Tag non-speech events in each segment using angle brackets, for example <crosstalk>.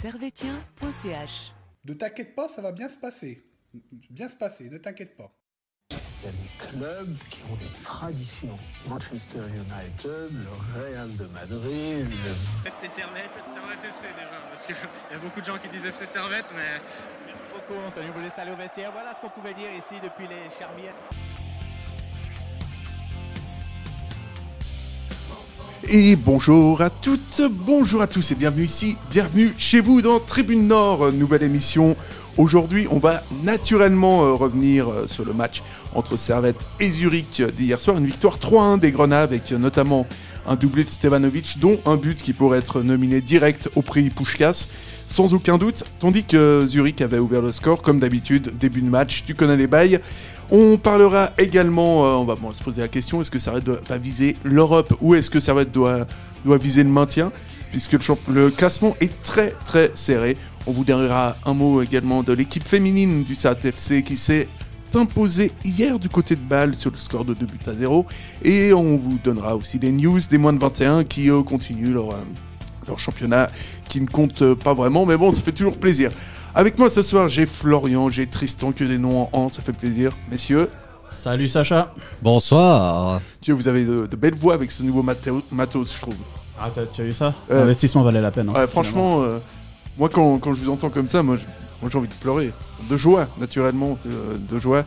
servetien.ch. Ne t'inquiète pas, ça va bien se passer. Bien se passer, ne t'inquiète pas. Il y a des clubs qui ont des traditions. Manchester United, le Real de Madrid, le... FC Servette, Servette FC déjà, parce qu'il y a beaucoup de gens qui disent FC Servette, mais... Merci beaucoup Anthony, vous laissez aller au vestiaire. Voilà ce qu'on pouvait dire ici depuis les Charmières. Et bonjour à toutes, bonjour à tous et bienvenue ici, bienvenue chez vous dans Tribune Nord, nouvelle émission. Aujourd'hui, on va naturellement euh, revenir euh, sur le match entre Servette et Zurich d'hier soir, une victoire 3-1 des Grenats avec euh, notamment un doublé de Stevanovic, dont un but qui pourrait être nominé direct au prix Pushkas, sans aucun doute, tandis que Zurich avait ouvert le score, comme d'habitude, début de match, tu connais les bails. On parlera également, euh, on va se poser la question, est-ce que doit, va viser l'Europe ou est-ce que Servette doit, viser le maintien puisque le, classement est très très serré. On vous donnera un mot également de l'équipe féminine du SAT-FC qui s'est imposée hier du côté de Bâle sur le score de 2 buts à 0. Et on vous donnera aussi des news des moins de 21 qui eux continuent leur, euh, leur championnat qui ne compte pas vraiment, mais bon, ça fait toujours plaisir. Avec moi ce soir, j'ai Florian, j'ai Tristan, que des noms en an, ça fait plaisir. Messieurs, Salut Sacha. Bonsoir. Dieu, vous avez de, de belles voix avec ce nouveau matos, je trouve. Ah, t'as- tu as vu ça Euh, L'investissement valait la peine. hein, Ouais, franchement, euh, moi quand, quand je vous entends comme ça, moi j'ai envie de pleurer. De joie, naturellement, euh, de joie.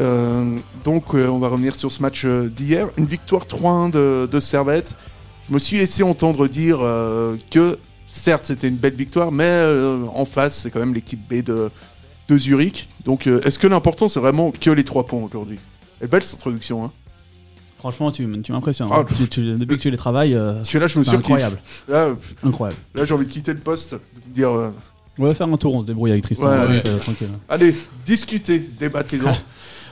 Euh, donc euh, on va revenir sur ce match euh, d'hier. Une victoire 3-1 de, de Servette. Je me suis laissé entendre dire euh, que certes c'était une belle victoire, mais euh, en face c'est quand même l'équipe B de, de Zurich. Donc euh, est-ce que l'important c'est vraiment que les trois points aujourd'hui? Est belle cette introduction. Hein. Franchement, tu, m'impressionnes. Ah, hein. Tu- tu- depuis que tu les travailles, là je me c'est suis incroyable. Là, Incroyable. là j'ai envie de quitter le poste, de dire euh, On va faire un tour, on se débrouille avec Tristan. Ouais, Ouais, allez, discutez, débattez-en. <laughs>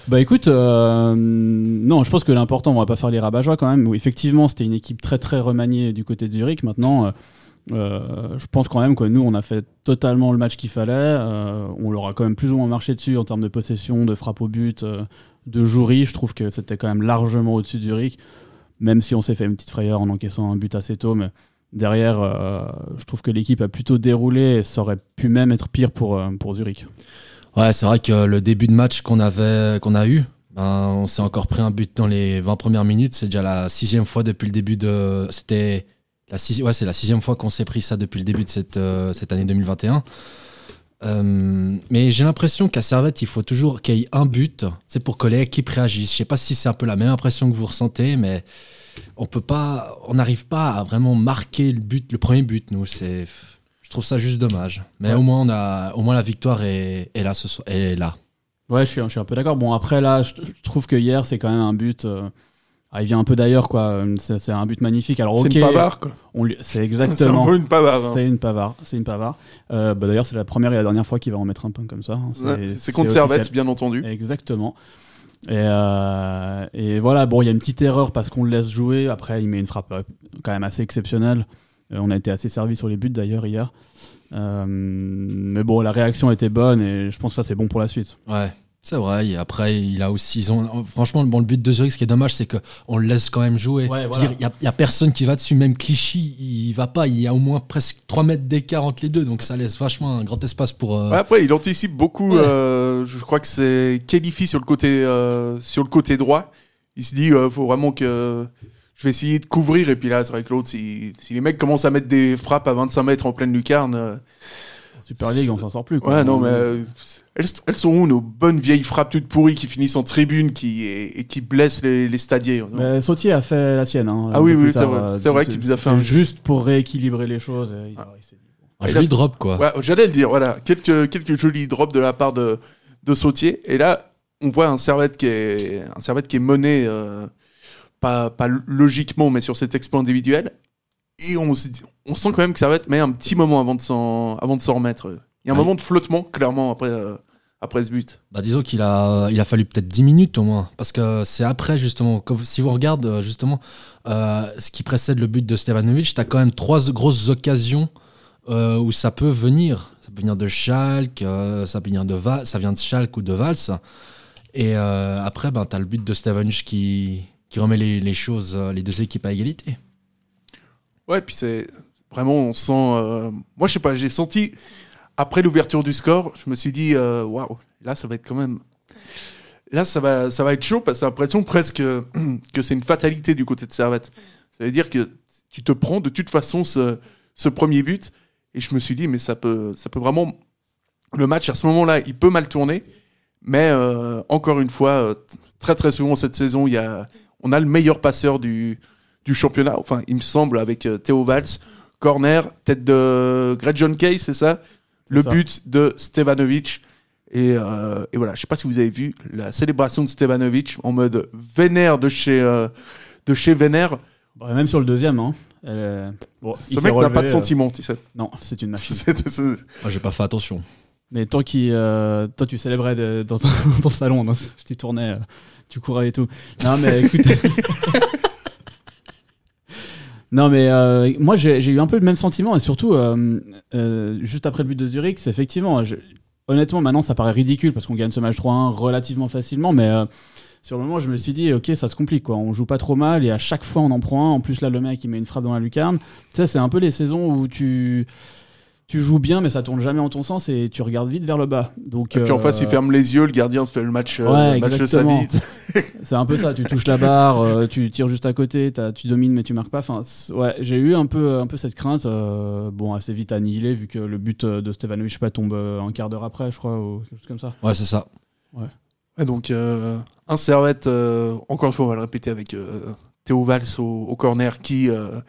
Bah écoute, euh, non, je pense que l'important, on va pas faire les rabat quand même. effectivement, c'était une équipe très très remaniée du côté de Zurich. Maintenant, euh, euh, je pense quand même que nous, on a fait totalement le match qu'il fallait. Euh, on leur a quand même plus ou moins marché dessus en termes de possession, de frappe au but, euh, de jouerie. Je trouve que c'était quand même largement au-dessus de Zurich, même si on s'est fait une petite frayeur en encaissant un but assez tôt. Mais derrière, euh, je trouve que l'équipe a plutôt déroulé et ça aurait pu même être pire pour, pour Zurich. Ouais, c'est vrai que le début de match qu'on avait, qu'on a eu, ben, on s'est encore pris un but dans les 20 premières minutes. C'est déjà la sixième fois depuis le début de. C'était la ouais, c'est la sixième fois qu'on s'est pris ça depuis le début de cette, euh, cette année 2021. Euh, mais j'ai l'impression qu'à Servette, il faut toujours qu'il y ait un but. C'est pour que l'équipe réagisse. Je sais pas si c'est un peu la même impression que vous ressentez, mais on peut pas, on n'arrive pas à vraiment marquer le but, le premier but. Nous, c'est, trouve ça juste dommage. Mais Ouais. au moins, on a, au moins la victoire est, est là ce soir, est là. Ouais, je suis, je suis un peu d'accord. Bon, après, là, je, je trouve que hier, c'est quand même un but. euh, ah, il vient un peu d'ailleurs, quoi. C'est c'est un but magnifique. Alors, ok. C'est une pavard, quoi. on lui- C'est C'est un exactement. peu une pavard. hein. C'est une pavard. C'est une pavard. Euh, bah, d'ailleurs, c'est la première et la dernière fois qu'il va en mettre un peu comme ça. hein. Ouais, C'est contre Servette, bien entendu. Exactement. Et, euh, et voilà, bon, il y a une petite erreur parce qu'on le laisse jouer. Après, il met une frappe euh, quand même assez exceptionnelle. Euh, on a été assez servi sur les buts d'ailleurs hier. Euh, mais bon, la réaction était bonne et je pense que ça, c'est bon pour la suite. Ouais, c'est vrai. Et après, il a aussi, ils ont, franchement, bon, le but de Zurich, ce qui est dommage, c'est qu'on le laisse quand même jouer. Ouais, veux voilà. Il n'y a, il y a personne qui va dessus, même Clichy, il va pas. Il y a au moins presque 3 mètres d'écart entre les deux, donc ça laisse vachement un grand espace pour. euh, Ouais, après, il anticipe beaucoup. Ouais. euh, je crois que c'est Kelifi sur le côté euh, sur le côté droit. Il se dit, euh, faut vraiment que je vais essayer de couvrir. Et puis là, c'est vrai que l'autre, si, si les mecs commencent à mettre des frappes à 25 mètres en pleine lucarne, euh, En Super League, on s'en sort plus. Quoi. ouais, non, mais euh, elles, elles sont où nos bonnes vieilles frappes toutes pourries qui finissent en tribune, qui et, et qui blessent les, les stadiers. Mais Sautier a fait la sienne. hein, Ah oui, peu oui, c'est vrai. euh, C'est vrai qu'il nous a fait un- juste pour rééquilibrer les choses. il- dit, un joli drop, quoi. Ouais, j'allais le dire, voilà. Quelques, quelques jolis drops de la part de, de Sautier. Et là, on voit un servette qui est, un servette qui est mené, euh, pas, pas logiquement, mais sur cet exploit individuel. Et on, on sent quand même que Servette met un petit moment avant de s'en, remettre. Il y a un Ouais. moment de flottement, clairement, après, euh, après ce but. Bah, disons qu'il a, il a fallu peut-être 10 minutes au moins. Parce que c'est après, justement, si vous regardez, euh, justement, euh, ce qui précède le but de Stevanovic, tu as quand même trois grosses occasions euh, où ça peut venir. Ça peut venir de Schalke, ça peut venir de Val, ça vient de Schalke ou de Vals. Et après, ben, tu as le but de Stevanovic qui, qui remet les, choses, euh, les deux équipes à égalité. Ouais, puis c'est Vraiment, on sent. euh, Moi, je sais pas, j'ai senti après l'ouverture du score, je me suis dit, euh, waouh, là, ça va être quand même. Là, ça va, ça va être chaud parce que j'ai l'impression presque que <clears throat> c'est une fatalité du côté de Servette. Ça veut dire que tu te prends de toute façon ce, premier but. Et je me suis dit, mais ça peut, ça peut vraiment. Le match, à ce moment-là, il peut mal tourner. Mais encore une fois, très très souvent cette saison, il y a, on a le meilleur passeur du, du championnat. Enfin, il me semble, avec euh, Théo Valls. Corner, tête de Greg John Kay, c'est ça? Le ça. but de Stevanovic. Et, euh, et voilà, je sais pas si vous avez vu la célébration de Stevanovic en mode vénère de chez, euh, de chez Vénère. Bah, même sur le deuxième, hein. Bon, Ce mec n'a pas de sentiments, tu sais. Non, c'est une machine. <laughs> Moi, j'ai pas fait attention. Mais tant qu'il, euh, toi, tu célébrais de- dans ton, <laughs> dans ton salon, non, tu tournais, euh, tu courais et tout. Non, mais écoute. <laughs> non, mais euh, moi, j'ai eu un peu le même sentiment et surtout, euh, euh, juste après le but de Zurich, c'est effectivement, honnêtement, maintenant, ça paraît ridicule parce qu'on gagne ce match 3-1 relativement facilement, mais sur le moment, je me suis dit, ok, ça se complique, quoi. On joue pas trop mal et à chaque fois, on en prend un. En plus, là, le mec, il met une frappe dans la lucarne. Tu sais, c'est un peu les saisons où tu tu joues bien, mais ça tourne jamais en ton sens et tu regardes vite vers le bas. Donc, Et puis en euh, face, il ferme les yeux, le gardien fait le match, euh, Ouais, le match de sa <laughs> c'est un peu ça. Tu touches la barre, euh, tu tires juste à côté, tu domines, mais tu marques pas. Enfin, ouais, j'ai eu un peu, un peu cette crainte. euh, bon, assez vite annihilé vu que le but euh, de Stevanovic, pas, tombe euh, un quart d'heure après, je crois, ou quelque chose comme ça. Ouais, c'est ça. Et donc, euh, un servette, euh, encore une fois, on va le répéter avec euh, Théo Valls au, au corner qui, euh,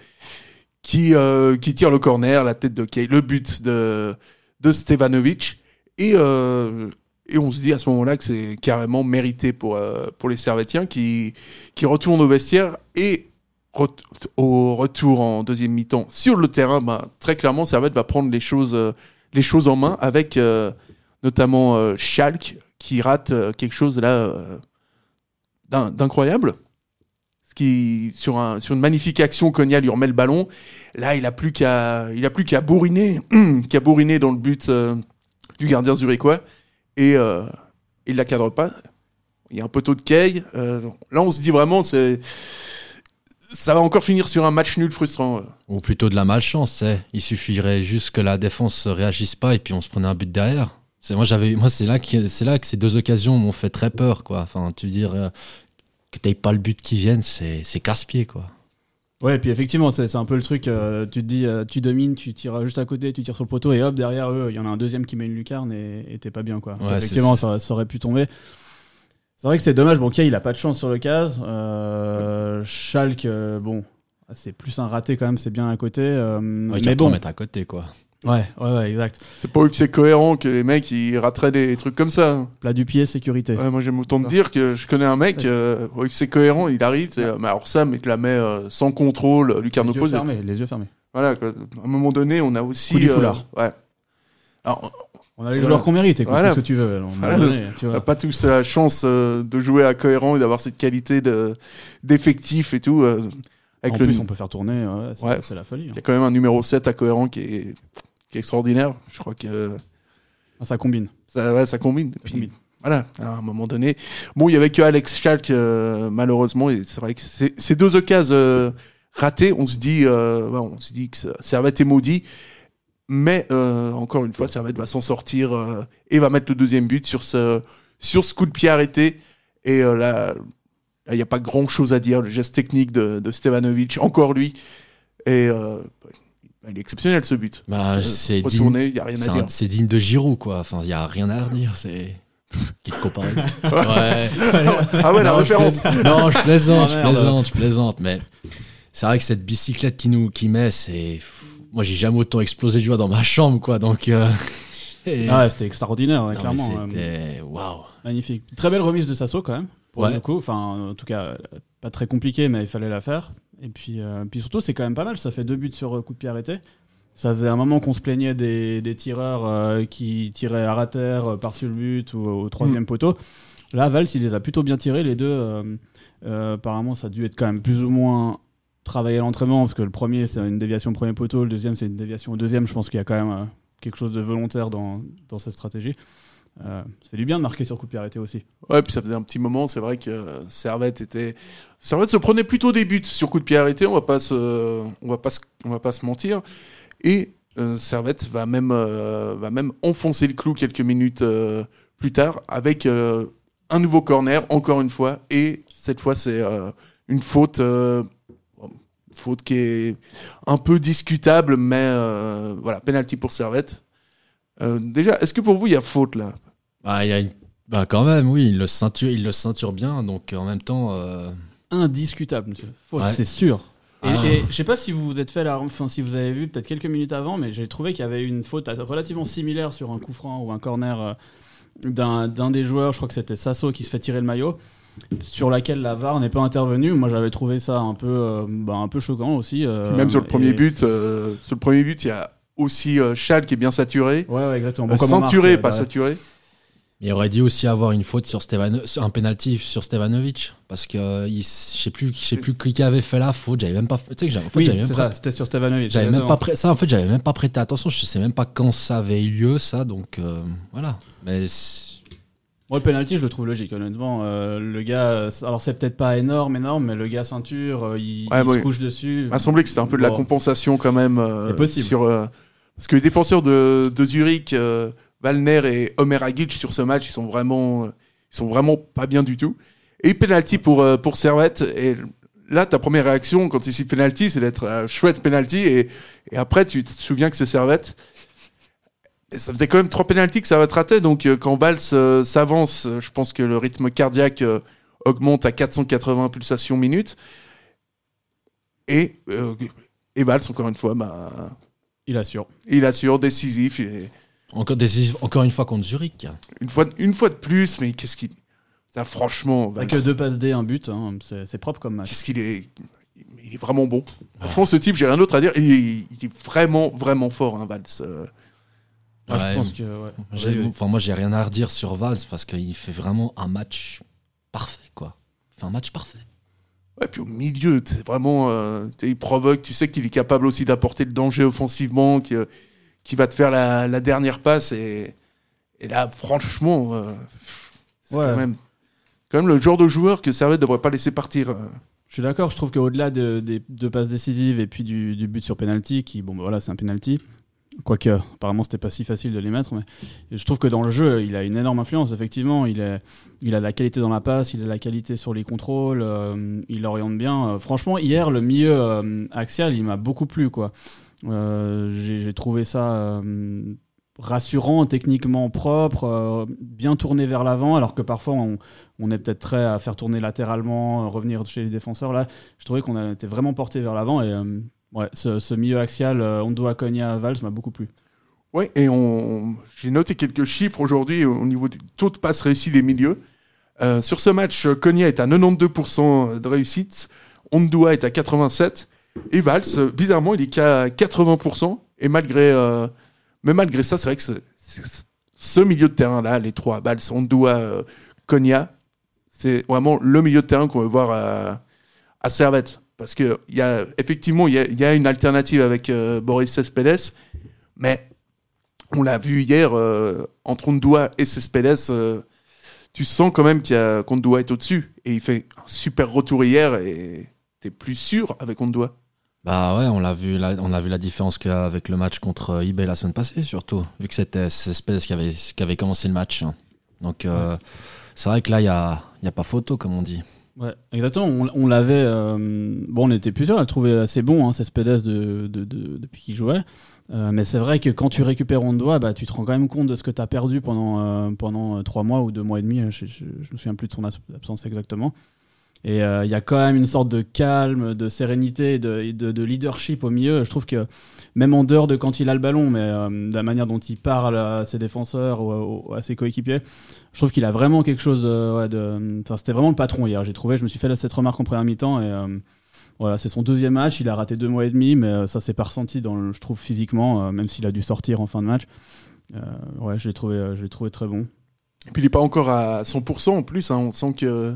qui, euh, qui tire le corner, la tête de Kay, le but de, de Stevanovic. Et, euh, et on se dit à ce moment-là que c'est carrément mérité pour, euh, pour les Servettiens qui, qui retournent au vestiaire et au retour en deuxième mi-temps sur le terrain, ben, très clairement, Servette va prendre les choses, les choses en main avec notamment Schalke qui rate quelque chose là d'in- d'incroyable. Qui sur un sur une magnifique action, Konya lui remet le ballon. Là, il a plus qu'à il a plus qu'à bourriner <clears throat> qu'à dans le but euh, du gardien zurichois et euh, il la cadre pas. Il y a un poteau de Kay. euh, là, on se dit vraiment c'est ça va encore finir sur un match nul frustrant. Ou plutôt de la malchance, c'est. Il suffirait juste que la défense réagisse pas et puis on se prenait un but derrière. C'est moi j'avais moi c'est là que c'est là que ces deux occasions m'ont fait très peur quoi. Enfin, tu veux euh, que t'aies pas le but qui vienne, c'est c'est casse-pied quoi. Ouais, et puis effectivement, c'est c'est un peu le truc. euh, tu te dis, euh, tu domines, tu tires juste à côté, tu tires sur le poteau, et hop, derrière eux, il y en a un deuxième qui met une lucarne et t'es pas bien, quoi. Ouais, effectivement, ça, ça aurait pu tomber. C'est vrai que c'est dommage. Bon, Kay, il a pas de chance sur le case. Euh, Schalke, euh, bon, c'est plus un raté quand même, c'est bien à côté. Ouais, mais bon, mettre à côté quoi. Ouais, ouais, ouais, exact. C'est pas c'est cohérent que les mecs ils rateraient des trucs comme ça. hein. Plat du pied, sécurité. Ouais, moi j'aime autant te dire que je connais un mec, euh, UFC cohérent, il arrive, c'est, euh, mais alors ça, mais tu la mets euh, sans contrôle, les lucarne yeux opposée. fermés, les yeux fermés. Voilà, quoi. à un moment donné, on a aussi. Coup du euh, foulard. ouais. Alors, On a les Voilà. joueurs qu'on mérite, écoute, Voilà. qu'est-ce que tu veux. Voilà. donné, tu on vois. n'a pas tous la chance euh, de jouer à cohérent et d'avoir cette qualité de, d'effectif et tout. euh, avec en le, plus, on peut faire tourner, ouais, c'est Ouais. c'est la folie. hein. Il y a quand même un numéro 7 à cohérent qui est, qui est extraordinaire. Je crois que Ah, Ça combine. ça, ouais, ça combine. Et Ça puis, combine. Voilà, à un moment donné. Bon, il y avait que Alex Schalk, euh, malheureusement, et c'est vrai que ces deux occasions euh, ratées, on se dit, euh, on se dit que Servette est maudit. Mais encore une fois, Servette va s'en sortir et va mettre le deuxième but sur ce, sur ce coup de pied arrêté. Et là, il n'y a pas grand chose à dire. Le geste technique de, de Stevanovic, encore lui. Et il est exceptionnel ce but. Bah, Euh, c'est digne, Retourné, il n'y a rien à c'est dire. un- c'est digne de Giroud quoi. Enfin, il y a rien à redire, c'est qui te compare. ouais. Ah ouais, la Non, référence. Non, je plaisante, Ah, je plaisante, je plaisante. Mais c'est vrai que cette bicyclette qui nous qui met, c'est. Moi, j'ai jamais autant explosé de joie dans ma chambre, quoi. Donc. euh, <laughs> et- Ah ouais, c'était extraordinaire, ouais, Non, mais clairement. euh, C'était. Waouh. Magnifique. Très belle remise de Sasso quand même. Pour Ouais. le coup. Enfin, en tout cas, euh, pas très compliqué, mais il fallait la faire. Et puis, euh, puis surtout, c'est quand même pas mal. Ça fait deux buts sur euh, coup de pied arrêté. Ça faisait un moment qu'on se plaignait des, des tireurs euh, qui tiraient à rater par-dessus le but ou au troisième poteau. Là, Valls, il les a plutôt bien tirés, les deux. apparemment, ça a dû être quand même plus ou moins travaillé à l'entraînement, parce que le premier, c'est une déviation au premier poteau, le deuxième, c'est une déviation au deuxième. Je pense qu'il y a quand même quelque chose de volontaire dans, dans cette stratégie. Euh, ça fait du bien de marquer sur coup de pied arrêté aussi. Ouais, puis ça faisait un petit moment, c'est vrai que Servette était Servette se prenait plutôt des buts sur coup de pied arrêté, on va pas se on va pas se, on va pas se mentir. Et euh, Servette va même, euh, va même enfoncer le clou quelques minutes euh, plus tard avec euh, un nouveau corner, encore une fois. Et cette fois, c'est une faute, faute qui est un peu discutable, mais voilà, penalty pour Servette. Euh, déjà, est-ce que pour vous, il y a faute là? Bah, il y a une- bah, quand même, oui, il le ceinture, il le ceinture bien, donc en même temps. euh, Indiscutable, monsieur. Faut- Ouais. C'est sûr. Et, Ah. et je sais pas si vous vous êtes fait la, enfin si vous avez vu peut-être quelques minutes avant, mais j'ai trouvé qu'il y avait une faute relativement similaire sur un coup franc ou un corner euh, d'un d'un des joueurs. Je crois que c'était Sasso qui se fait tirer le maillot, sur laquelle la VAR n'est pas intervenue. Moi, j'avais trouvé ça un peu, euh, bah, un peu choquant aussi. euh, Même sur le premier et- but, euh, sur le premier but, il y a aussi euh, Schall qui est bien saturé. Ouais, ouais, exactement. Euh, Bon, Ceinturé, marque, pas euh, saturé. Il aurait dû aussi avoir une faute sur Stevano, sur un penalty sur Stevanovic parce que euh, il- je sais plus, je sais plus qui avait fait la faute. J'avais même pas, tu sais que j'avais, en fait, Oui, j'avais même c'est pas- ça. C'était sur Stevanovic. J'avais même exactement. pas prêt, ça en fait j'avais même pas prêté attention. Je sais même pas quand ça avait eu lieu ça, donc euh, voilà. Mais Moi, le penalty, je le trouve logique, honnêtement. Euh, le gars, euh, alors c'est peut-être pas énorme, énorme, mais le gars ceinture, euh, il, Ouais, il oui. se couche dessus. Il m'a semblé que c'était un peu de la compensation quand même. euh, C'est possible. Sur, euh, parce que les défenseurs de, Zurich, euh, Valner et Omer Agic sur ce match, ils sont vraiment, euh, ils sont vraiment pas bien du tout. Et penalty pour euh, pour Servette. Et là, ta première réaction quand il dit penalty, c'est d'être euh, chouette penalty. Et, après, tu te souviens que c'est Servette. Et ça faisait quand même trois penalties que Servette ratait. Donc euh, quand Valls s'avance, je pense que le rythme cardiaque augmente à 480 pulsations minutes. Et, et Valls, encore une fois, bah, Il assure. il assure, décisif. Et encore décisif, encore une fois contre Zurich. une, fois, une fois de plus, mais qu'est-ce qu'il. Ça, franchement, deux passes D, un but, hein, c'est c'est propre comme match. qu'est-ce qu'il est. Il est vraiment bon. Franchement, ce type, j'ai rien d'autre à dire. Il est, il est vraiment, vraiment fort, hein, Valls. Euh, Ah, Ouais. je pense que. ouais. Enfin, moi, j'ai rien à redire sur Valls parce qu'il fait vraiment un match parfait, quoi. Il fait un match parfait. Ouais, puis au milieu, c'est vraiment. euh, il provoque, tu sais qu'il est capable aussi d'apporter le danger offensivement, qui, euh, qui va te faire la, la dernière passe. Et, et là, franchement, euh, c'est Ouais. quand, même, quand même le genre de joueur que Servette ne devrait pas laisser partir. Je suis d'accord, je trouve qu'au-delà de- des deux passes décisives et puis du, du but sur penalty, qui, bon, bah voilà, c'est un penalty. Quoique, apparemment, c'était pas si facile de les mettre, mais je trouve que dans le jeu, il a une énorme influence, effectivement. Il, a la qualité dans la passe, il a la qualité sur les contrôles, euh, il oriente bien. Euh, franchement, hier, le milieu euh, axial, il m'a beaucoup plu, J'ai trouvé ça rassurant, techniquement propre, bien tourné vers l'avant, alors que parfois, on, est peut-être prêt à faire tourner latéralement, revenir chez les défenseurs. Là, je trouvais qu'on été vraiment porté vers l'avant et ouais, ce, milieu axial, euh, Ondo Akonia Valls m'a beaucoup plu. Ouais, et on... j'ai noté quelques chiffres aujourd'hui au niveau du taux de passe réussi des milieux. Euh, sur ce match, Konya est à 92% de réussite, Ondua est à 87%, et Valls, bizarrement, il est qu'à 80%. Et malgré, euh, mais malgré ça, c'est vrai que ce, milieu de terrain-là, les trois, Valls, Ondua, Konya, c'est vraiment le milieu de terrain qu'on veut voir à, à Servette. Parce que il y a, effectivement, il y a, il y a une alternative avec euh, Boris Cespedes, mais on l'a vu hier euh, entre Ondua et Cespedes. euh, tu sens quand même qu'Ondua est au-dessus. Et il fait un super retour hier et t'es plus sûr avec Ondua. Bah ouais, on l'a vu, la, on a vu la différence qu'il y a avec le match contre eBay la semaine passée, surtout, vu que c'était Cespedes qui avait, qui avait commencé le match. Donc c'est vrai que là, il n'y a, y a pas photo, comme on dit. Ouais, exactement. On, on l'avait. euh, bon, on était plusieurs à le trouver assez bon, hein, Cespedes, de, de, de- depuis qu'il jouait. Euh, mais c'est vrai que quand tu récupères Ondoa, bah, tu te rends quand même compte de ce que tu as perdu pendant, euh, pendant euh, trois mois ou deux mois et demi. hein, Je, je me souviens plus de son absence exactement. Et euh, il y a quand même une sorte de calme, de sérénité de, de- de leadership au milieu. Je trouve que même en dehors de quand il a le ballon, mais euh, de la manière dont il parle à ses défenseurs ou à, ses coéquipiers, je trouve qu'il a vraiment quelque chose de. ouais, c'était vraiment le patron hier. J'ai trouvé, je me suis fait cette remarque en première mi-temps et. euh, voilà, c'est son deuxième match, il a raté deux mois et demi, mais ça s'est pas ressenti, je trouve, physiquement, même s'il a dû sortir en fin de match. Ouais, je l'ai trouvé, trouvé très bon. Et puis il n'est pas encore à 100% en plus. hein, on sent que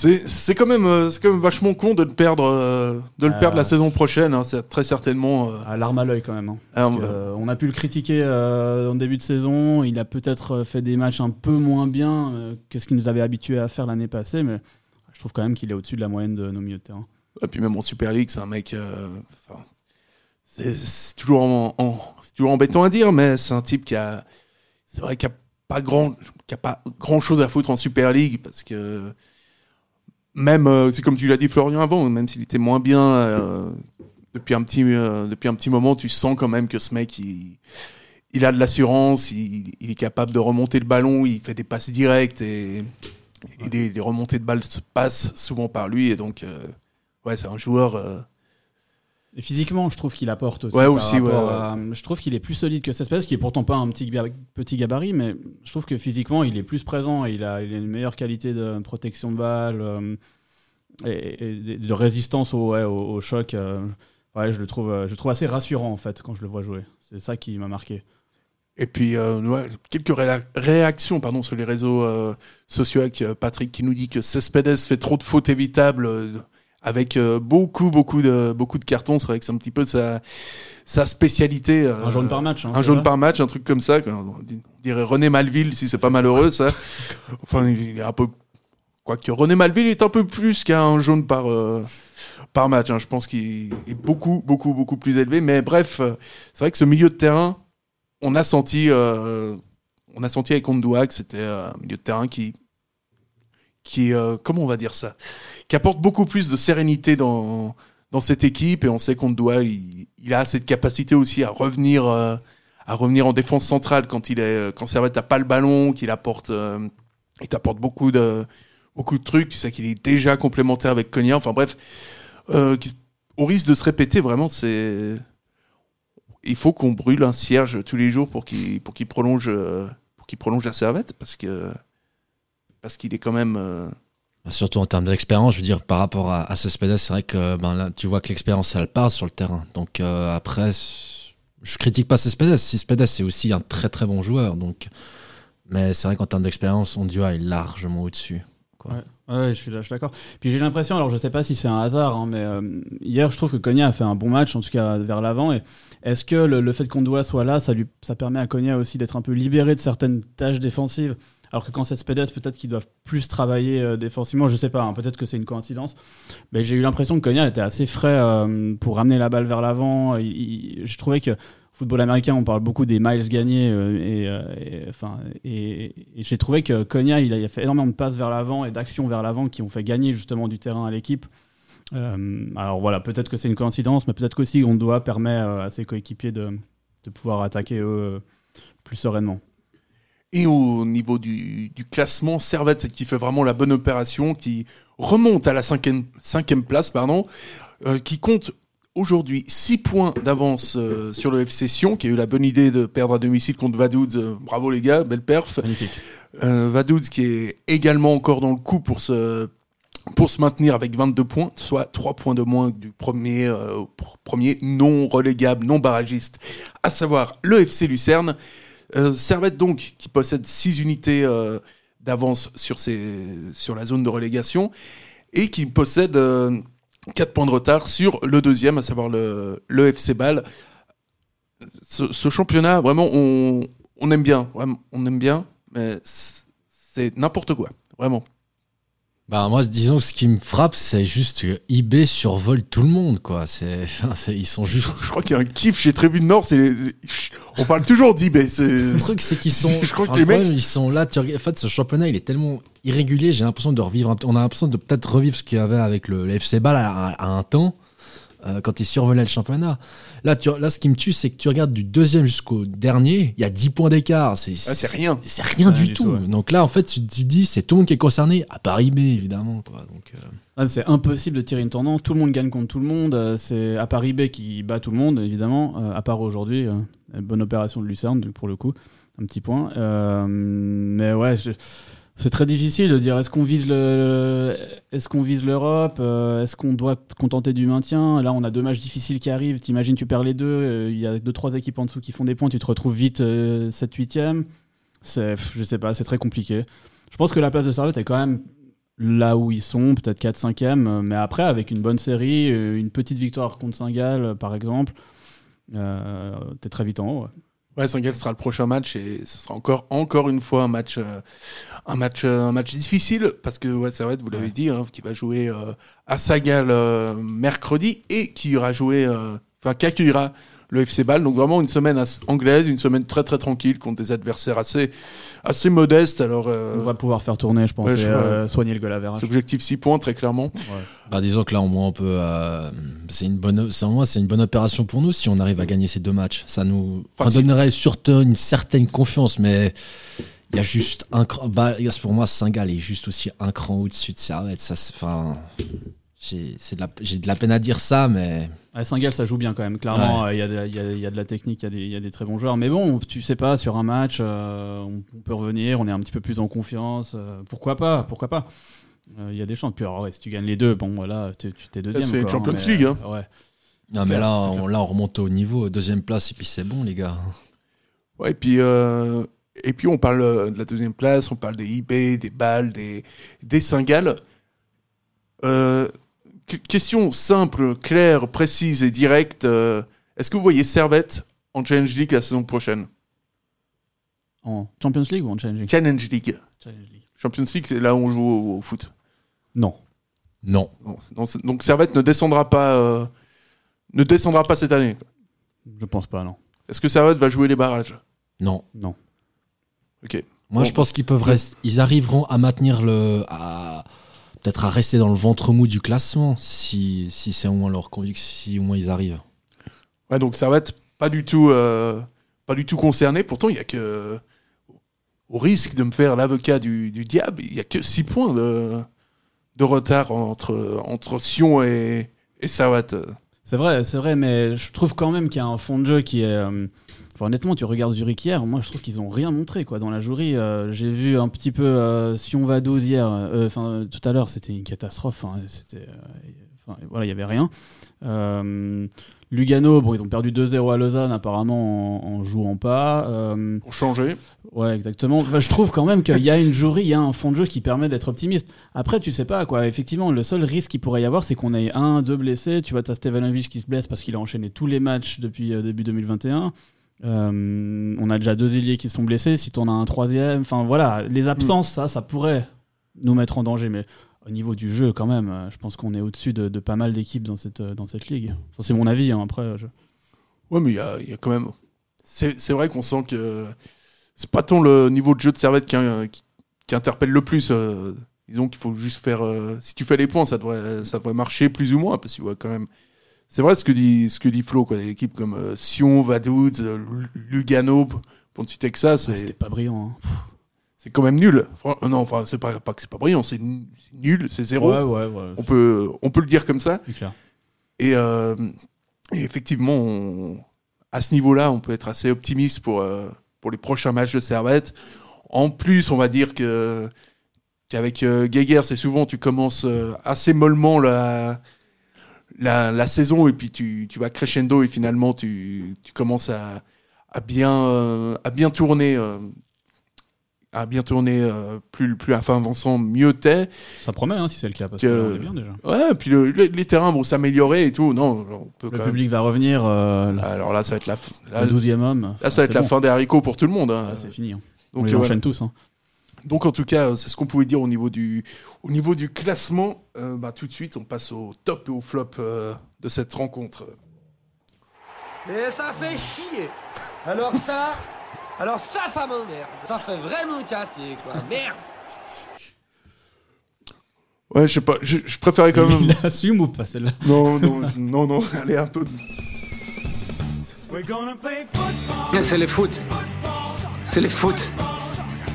c'est c'est quand même euh, c'est quand même vachement con de le perdre euh, de le Euh. perdre la saison prochaine. hein, c'est très certainement. euh, À l'arme à l'œil quand même. hein. ah, que, on a pu le critiquer euh, en début de saison. Il a peut-être fait des matchs un peu moins bien euh, que ce qu'il nous avait habitué à faire l'année passée, mais je trouve quand même qu'il est au-dessus de la moyenne de nos milieux de terrain. Et puis même en Super League, c'est un mec. c'est toujours, en- toujours embêtant à dire, mais c'est un type qui a, c'est vrai qu'il a pas grand, qui a pas grand chose à foutre en Super League parce que même, euh, c'est comme tu l'as dit Florian avant, même s'il était moins bien euh, depuis un petit, euh, depuis un petit moment, tu sens quand même que ce mec, il, a de l'assurance, il, est capable de remonter le ballon, il fait des passes directes et, et des, remontées de balles se passent souvent par lui et donc, ouais, c'est un joueur. Et physiquement, je trouve qu'il apporte aussi. Ouais, par aussi, ouais, rapport ouais. à- je trouve qu'il est plus solide que Cespedes, qui est pourtant pas un petit, petit gabarit, mais je trouve que physiquement, il est plus présent. et Il a, il a une meilleure qualité de protection de balle euh, et, et de résistance au, ouais, au, au choc. euh. ouais, je le trouve, euh, je le trouve assez rassurant en fait quand je le vois jouer. C'est ça qui m'a marqué. Et puis, euh, ouais, quelques réactions pardon, sur les réseaux euh, sociaux avec Patrick qui nous dit que Cespedes fait trop de fautes évitables avec euh, beaucoup, beaucoup de, beaucoup de cartons. C'est vrai que c'est un petit peu sa, sa spécialité. euh, Un jaune par match. hein, un jaune par match, un truc comme ça. On dirait René Malville si c'est pas malheureux, ça. Enfin, il est un peu. Quoique René Malville est un peu plus qu'un jaune par, euh, par match. hein. Je pense qu'il est beaucoup, beaucoup, beaucoup plus élevé. Mais bref, c'est vrai que ce milieu de terrain, on a senti, euh, on a senti avec c'était un milieu de terrain qui, qui, euh, comment on va dire ça, qui apporte beaucoup plus de sérénité dans, dans cette équipe. Et on sait qu'Ondua, il, il a cette capacité aussi à revenir, euh, à revenir en défense centrale quand il est, quand Servette n'a pas le ballon, qu'il apporte, euh, t'apporte beaucoup de, beaucoup de trucs. Tu sais qu'il est déjà complémentaire avec Konya. Enfin bref, euh, au risque de se répéter, vraiment, c'est il faut qu'on brûle un cierge tous les jours pour qu'il pour qu'il prolonge euh, pour qu'il prolonge la servette parce que parce qu'il est quand même euh, Surtout en termes d'expérience, je veux dire, par rapport à, à Cespedes, c'est vrai que ben, là, tu vois que l'expérience, elle part sur le terrain. Donc euh, après, je critique pas Cespedes. Cespedes, c'est aussi un très très bon joueur. Donc... Mais c'est vrai qu'en termes d'expérience, Ondua est largement au-dessus. quoi. Ouais. Ouais, je suis, là- je suis d'accord. Puis j'ai l'impression, alors je sais pas si c'est un hasard, hein, mais euh, hier je trouve que Konya a fait un bon match, en tout cas vers l'avant. Et est-ce que le, le fait qu'on doit soit là, ça lui, ça permet à Konya aussi d'être un peu libéré de certaines tâches défensives, alors que quand c'est Spedes, peut-être qu'ils doivent plus travailler euh, défensivement. Je sais pas, hein, peut-être que c'est une coïncidence. Mais j'ai eu l'impression que Konya était assez frais euh, pour ramener la balle vers l'avant. Je trouvais que football américain, on parle beaucoup des miles gagnés euh, et, et, j'ai trouvé que Konya, il a, fait énormément de passes vers l'avant et d'actions vers l'avant qui ont fait gagner justement du terrain à l'équipe. Alors voilà, peut-être que c'est une coïncidence, mais peut-être qu'aussi on doit permettre à ses coéquipiers de, pouvoir attaquer eux plus sereinement. Et au niveau du, du classement Servette qui fait vraiment la bonne opération qui remonte à la cinquième, cinquième place pardon euh, qui compte aujourd'hui 6 points d'avance euh, sur le FC Sion qui a eu la bonne idée de perdre à domicile contre Vaduz Euh, bravo les gars belle perf Magnifique. Vaduz qui est également encore dans le coup pour se, pour se maintenir avec 22 points, soit 3 points de moins du premier, premier non relégable, non barragiste, à savoir le FC Lucerne. Euh, Servette donc qui possède 6 unités euh, d'avance sur, sur la zone de relégation et qui possède 4 points de retard sur le deuxième, à savoir le, le FC Bâle. Ce, ce championnat, vraiment, on, on aime bien, vraiment, on aime bien, mais c'est n'importe quoi, vraiment. Bah moi, disons que ce qui me frappe, c'est juste que eBay survole tout le monde, quoi. <laughs> C'est, ils sont juste. Je crois qu'il y a un kiff chez Tribune Nord, c'est les- on parle toujours d'eBay, c'est Le truc, c'est qu'ils sont. <laughs> Je crois que les problème, mecs- ils sont là. Tu En fait, ce championnat, il est tellement irrégulier. J'ai l'impression de revivre. un On a l'impression de peut-être revivre ce qu'il y avait avec le, le FC Ball à, à- à un temps. Euh, quand ils survolaient le championnat. Là, tu, là, ce qui me tue, c'est que tu regardes du deuxième jusqu'au dernier, il y a 10 points d'écart. C'est Ah, rien. C'est rien Rien du, du tout. tout, ouais. Donc là, en fait, tu te dis, c'est tout le monde qui est concerné, à part eBay, évidemment. Quoi. Donc, euh, Ah, c'est impossible de tirer une tendance. Tout le monde gagne contre tout le monde. Euh, C'est à part eBay qui bat tout le monde, évidemment. À part aujourd'hui, bonne opération de Lucerne pour le coup, un petit point. Euh, mais ouais, je- c'est très difficile de dire est-ce qu'on vise le, est-ce qu'on vise l'Europe, euh, est-ce qu'on doit contenter du maintien? Là, on a deux matchs difficiles qui arrivent. T'imagines, tu perds les deux. euh, Il y a deux trois équipes en dessous qui font des points. Tu te retrouves vite 7 8 C'est, je sais pas, c'est très compliqué. Je pense que la place de Servette est quand même là où ils sont, peut-être 4-5e, mais après, avec une bonne série, euh, une petite victoire contre Saint-Gall, euh, par exemple, euh, t'es très vite en haut. Ouais, Saint-Gall sera le prochain match et ce sera encore, encore une fois un match, euh, un match, euh, un match difficile parce que ouais, Servette, vous l'avez Ouais. dit, hein, qui va jouer euh, à euh, mercredi et qui ira jouer enfin, qu'accueillera le FC Bâle. Donc vraiment une semaine anglaise, une semaine très très tranquille contre des adversaires assez assez modestes. Alors euh, On va pouvoir faire tourner, je pense, Ouais, et je- euh, soigner le goal average. c'est objectif 6 points très clairement. Bah, disons que là, au moins, on peut. euh, c'est une bonne, moins, c'est une bonne opération pour nous si on arrive à gagner ces deux matchs. Ça nous Enfin, redonnerait surtout une certaine confiance, mais il y a juste un cran. Bah, pour moi, Singal est juste aussi un cran au-dessus de Servette. Ça, c'est, enfin, j'ai, c'est de la, j'ai de la peine à dire ça, mais À Saint-Gall, ça joue bien quand même. Clairement, euh, il y, a de- il y a- il y a de la technique, il y a des- il y, a des très bons joueurs. Mais bon, tu sais pas, sur un match, euh, on, on peut revenir, on est un petit peu plus en confiance. euh, pourquoi pas Pourquoi pas Euh, Il y a des chances. Puis alors, ouais, si tu gagnes les deux, bon, voilà, tu t'es deuxième. c'est Champions mais, League, hein. euh, ouais. non, mais clair, là, on, là, on remonte au niveau, deuxième place, et puis c'est bon, les gars. Ouais, et puis, euh, et puis on parle euh, de la deuxième place, on parle des eBay, des balles, des, des Singales. Euh, question simple, claire, précise et directe. euh, Est-ce que vous voyez Servette en Challenge League la saison prochaine? En Champions League ou en Challenge League? Challenge League. Challenge League. Champions League, c'est là où on joue au, au foot. Non. Non. Donc Servette ne descendra pas, euh, ne descendra pas cette année. quoi. Je pense pas, non. Est-ce que Servette va jouer les barrages? Non. Non. Ok. Moi, Bon, je pense qu'ils peuvent rester. Ils arriveront à maintenir le. À, peut-être à rester dans le ventre mou du classement si, si c'est au moins leur conviction, si au moins ils arrivent. Ouais, donc Servette, pas du tout, euh, pas du tout concerné. Pourtant, il y a que, au risque de me faire l'avocat du, du diable, il y a que 6 points de, de retard entre, entre Sion et, et Servette. C'est vrai, c'est vrai, mais je trouve quand même qu'il y a un fond de jeu qui est. euh, enfin, honnêtement, tu regardes Zurich hier, moi je trouve qu'ils ont rien montré quoi dans la jury. euh, J'ai vu un petit peu euh, si on va 12 hier, euh, enfin tout à l'heure, c'était une catastrophe. hein, c'était, voilà, il y avait rien. Lugano, bon, ils ont perdu 2-0 à Lausanne apparemment en, en jouant pas. Euh, Pour changer. Ouais, exactement. Enfin, je trouve quand même qu'il y a une jury, il y a un fond de jeu qui permet d'être optimiste. Après, tu sais pas, quoi. Effectivement, le seul risque qu'il pourrait y avoir, c'est qu'on ait un, deux blessés. Tu vois, t'as Stevanovic qui se blesse parce qu'il a enchaîné tous les matchs depuis euh, début 2021. Euh, on a déjà deux ailiers qui sont blessés. Si t'en as un troisième, enfin voilà, les absences, ça, ça pourrait nous mettre en danger. Mais au niveau du jeu, quand même, euh, je pense qu'on est au-dessus de, de pas mal d'équipes dans cette, euh, dans cette ligue. Enfin, c'est mon avis, hein, après. je- Ouais, mais il y a, il y a quand même. C'est c'est vrai qu'on sent que c'est pas tant le niveau de jeu de Servette qui, qui, qui interpelle le plus. disons qu'il faut juste faire. si tu fais les points, ça devrait, ça devrait marcher plus ou moins. Parce que ouais, quand même. C'est vrai ce que dit, ce que dit Flo, quoi. Des équipes comme euh, Sion, Vaduz, euh, Lugano, que ça, Ah, C'était pas brillant. hein. c'est quand même nul. Fran- euh, Non, enfin, c'est pas, pas que c'est pas brillant, c'est nul, c'est zéro. Ouais, ouais, ouais. On, peut, on peut le dire comme ça. clair. Et, euh, et effectivement, on- à ce niveau-là, on peut être assez optimiste pour, pour les prochains matchs de Servette. En plus, on va dire que qu'avec Geiger, c'est souvent tu commences assez mollement la, la, la saison et puis tu, tu vas crescendo et finalement tu, tu commences à, à bien euh, à bien tourner euh, à bien tourner euh, plus plus la fin avançant mieux t'es Ça promet, hein, si c'est le cas, parce que Que- là, on est bien déjà. ouais puis le- le- les terrains vont s'améliorer et tout non on peut Le public va revenir. alors là ça va être la là, le 12e homme. là, ça va être la fin des haricots pour tout le monde hein. Là, c'est fini. hein. On donc les voilà. enchaîne tous. hein. Donc en tout cas, euh, c'est ce qu'on pouvait dire au niveau du, au niveau du classement. Euh, bah, tout de suite, on passe au top et au flop euh, de cette rencontre. Et ça fait chier. Alors ça, alors ça, ça m'emmerde. Ça fait vraiment caquer, quoi. Merde. Ouais, je sais pas, je, je préférais quand même. Il assume ou pas celle-là? Non, non, non, non, <laughs> allez un peu. C'est le foot. C'est le foot.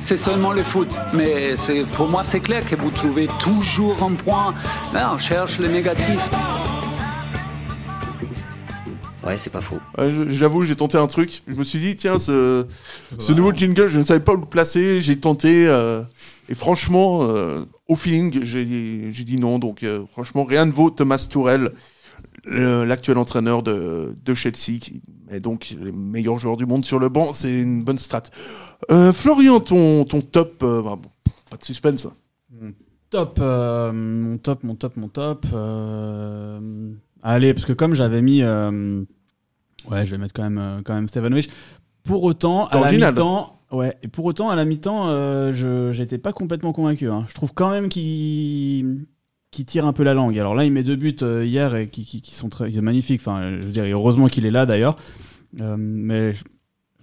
C'est seulement le foot. Mais pour moi, c'est clair que vous trouvez toujours un point. Là, on cherche les négatifs. Ouais, c'est pas faux. Ouais, je- J'avoue, j'ai tenté un truc. Je me suis dit, tiens, ce, ce nouveau jingle, je ne savais pas où le placer. J'ai tenté. euh, et franchement, euh, au feeling, j'ai dit non. Donc, euh, franchement, rien ne vaut Thomas Tourel, le- l'actuel entraîneur de, de Chelsea, qui met donc les meilleurs joueurs du monde sur le banc. C'est une bonne strat. Euh, Florian, ton, ton top. euh, bah, bon, pas de suspense. Top, euh, mon top, mon top, mon top. allez, parce que comme j'avais mis, ouais, je vais mettre quand même, quand même Stevanovic. Pour autant, à la mi-temps, ouais, et pour autant, à la mi-temps, je j'étais pas complètement convaincu. hein. Je trouve quand même qu'il qui tire un peu la langue. Alors là, il met deux buts euh, hier et qui, qui- qui sont très qui sont magnifiques. Enfin, je veux dire, heureusement qu'il est là d'ailleurs. Euh, mais je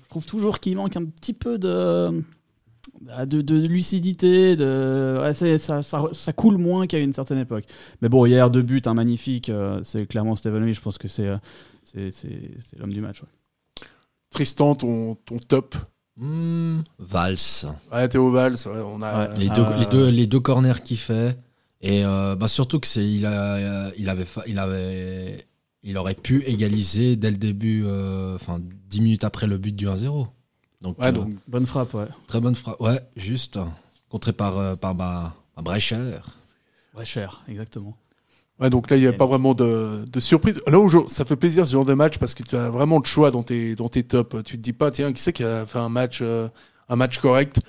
trouve toujours qu'il manque un petit peu de, de, de lucidité. De, ouais, ça, ça, ça coule moins qu'à une certaine époque. Mais bon, hier, deux buts, un magnifique. euh, c'est clairement Stevanovic. Je pense que c'est c'est- c'est- c'est l'homme du match. ouais. Tristan, ton, ton top? Valls. Ouais, Théo Valls, ouais, on a. Les, Ah, deux, ouais. les, deux, les deux corners qu'il fait. Et euh, bah surtout que c'est il, a, euh, il, avait, il, avait, il aurait pu égaliser dès le début, euh, enfin 10 minutes après le but du 1-0. Donc, Ouais, euh, donc, Bonne frappe, ouais. très bonne frappe. Ouais, juste. Contré par, euh, par ma, ma Brecher. Ouais, cher, exactement. ouais, donc là, il n'y a pas vraiment de, de surprise. Là, ça fait plaisir ce genre de match parce que tu as vraiment de choix dans tes, dans tes tops. Tu te dis pas, tiens, qui c'est qui a fait un match, euh, un match correct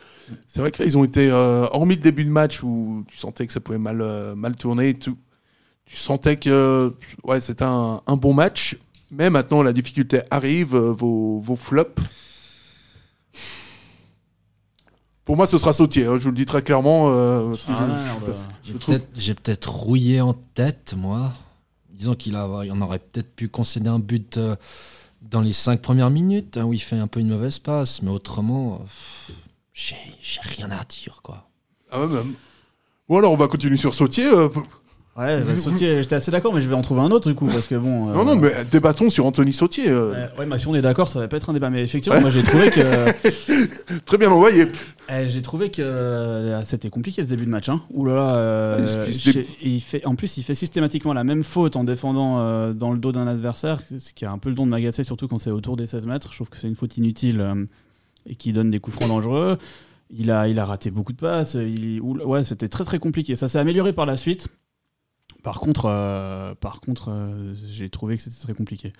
C'est vrai que là, ils ont été, euh, hormis le début de match où tu sentais que ça pouvait mal, euh, mal tourner tout. Tu sentais que ouais, c'était un, un bon match. Mais maintenant, la difficulté arrive, euh, vos, vos flops. Pour moi, ce sera Sautier, hein, je vous le dis très clairement. parce que Ah, je- merde. je- parce- J'ai je trouve- peut-être rouillé en tête, moi. Disons qu'il a, il en aurait peut-être pu concéder un but euh, dans les cinq premières minutes, hein, où il fait un peu une mauvaise passe. Mais autrement, j'ai rien à dire, quoi. Ah ouais, même. Bon, alors, on va continuer sur Sautier. euh, Ouais, bah, Sautier, j'étais assez d'accord, mais je vais en trouver un autre du coup, parce que bon. euh, Non, non, mais débattons sur Anthony Sautier. euh, Ouais, ouais, bah, si on est d'accord, ça va pas être un débat. Mais effectivement, moi j'ai trouvé que. <laughs> Très bien envoyé. Eh, j'ai trouvé que euh, c'était compliqué ce début de match. Hein. Ouh là là, euh, Il se- il se j'ai- il fait, en plus, il fait systématiquement la même faute en défendant euh, dans le dos d'un adversaire, ce qui a un peu le don de m'agacer, surtout quand c'est autour des 16 mètres. Je trouve que c'est une faute inutile euh, et qui donne des coups francs dangereux. Il a, il a raté beaucoup de passes. Il, ouh là- ouais, c'était très très compliqué. Ça s'est amélioré par la suite. Par contre, euh, par contre euh, j'ai trouvé que c'était très compliqué.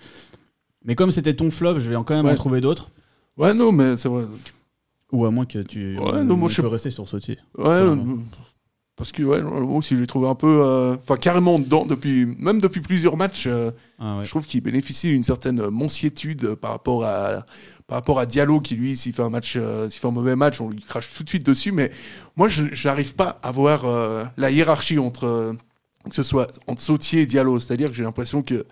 Mais comme c'était ton flop, je vais quand même Ouais. en trouver d'autres. Ouais, non, mais c'est vrai. Ou à moins que tu Ouais, on- non, moi, je sais peut pas. rester sur Sautier. Ouais, Carrément. euh, parce que ouais, moi aussi, je l'ai trouvé un peu. euh, Enfin, carrément dedans, depuis, même depuis plusieurs matchs. euh, Ah ouais. Je trouve qu'il bénéficie d'une certaine monsiétude euh, par rapport à par rapport à Diallo qui lui s'il fait un match euh, s'il fait un mauvais match on lui crache tout de suite dessus mais moi je j'arrive pas à voir euh, la hiérarchie entre euh, que ce soit entre Sautier et Diallo c'est-à-dire que j'ai l'impression que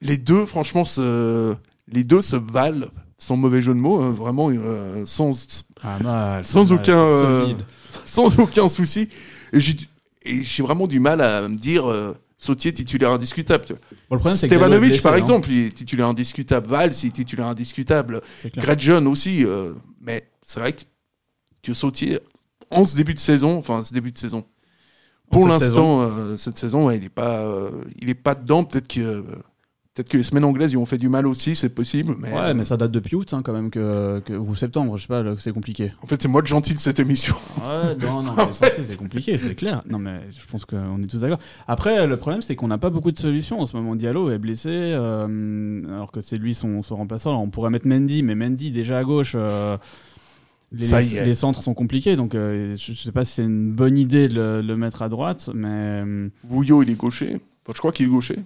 les deux franchement se les deux se valent sans mauvais jeu de mots hein, vraiment euh, sans Ah, mal, sans aucun euh, <laughs> sans aucun souci et j'ai vraiment du mal à me dire euh, Sautier titulaire indiscutable. Bon, le Stevanovic, blessé, par hein. exemple, il est titulaire indiscutable. Valls, il est titulaire indiscutable. Gretchen aussi. mais c'est vrai que, que Sautier, en ce début de saison, enfin, ce début de saison, pour l'instant, euh, cette saison, ouais, il n'est pas, euh, il est pas dedans. Peut-être que, peut-être que les semaines anglaises lui ont fait du mal aussi, c'est possible. Mais, Ouais, mais ça date depuis août, hein, quand même, que, que- ou septembre, je sais pas, c'est compliqué. En fait, c'est moi le gentil de cette émission. Ouais, non, non, c'est compliqué, c'est clair. Non, mais je pense qu'on est tous d'accord. Après, le problème, c'est qu'on n'a pas beaucoup de solutions en ce moment. Diallo est blessé, euh, alors que c'est lui son, son remplaçant. Alors, on pourrait mettre Mendy, mais Mendy, déjà à gauche, euh, les, Ça y est. les centres sont compliqués, donc euh, je, je sais pas si c'est une bonne idée de le, le mettre à droite, mais. euh, Vouillot, il est gaucher. Enfin, je crois qu'il est gaucher.